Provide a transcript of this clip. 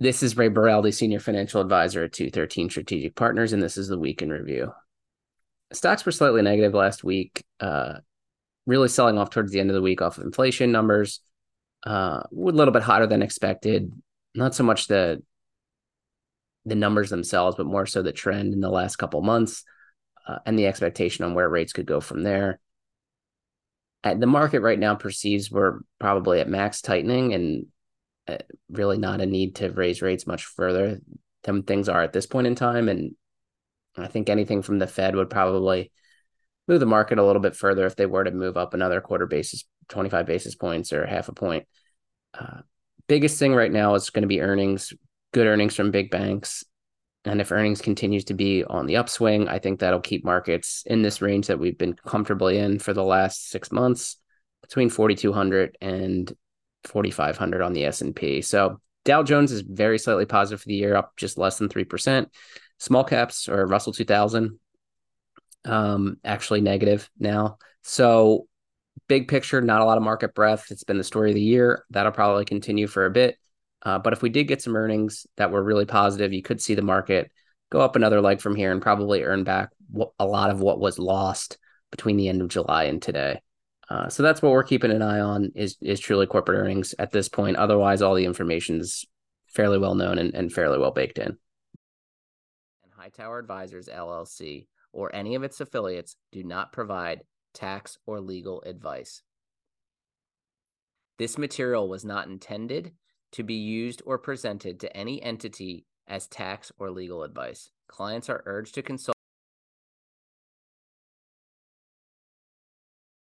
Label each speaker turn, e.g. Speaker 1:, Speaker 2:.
Speaker 1: This is Ray Baraldi, Senior Financial Advisor at 213 Strategic Partners, and this is the Week in Review. Stocks were slightly negative last week, uh, really selling off towards the end of the week off of inflation numbers, uh, a little bit hotter than expected. Not so much the the numbers themselves, but more so the trend in the last couple months uh, and the expectation on where rates could go from there. At the market right now perceives we're probably at max tightening and uh, really not a need to raise rates much further than things are at this point in time. And I think anything from the Fed would probably move the market a little bit further if they were to move up another quarter basis, 25 basis points or half a point. Uh, biggest thing right now is going to be earnings, good earnings from big banks. And if earnings continues to be on the upswing, I think that'll keep markets in this range that we've been comfortably in for the last six months, between 4,200 and 4,500 on the S&P. So Dow Jones is very slightly positive for the year, up just less than 3%. Small caps or Russell 2000, um, actually negative now. So big picture, not a lot of market breadth. It's been the story of the year. That'll probably continue for a bit. Uh, but if we did get some earnings that were really positive, you could see the market go up another leg from here and probably earn back a lot of what was lost between the end of July and today. Uh, so that's what we're keeping an eye on is is truly corporate earnings at this point. Otherwise, all the information is fairly well known and, and fairly well baked in. And Hightower Advisors LLC or any of its affiliates do not provide tax or legal advice. This material was not intended to be used or presented to any entity as tax or legal advice. Clients are urged to consult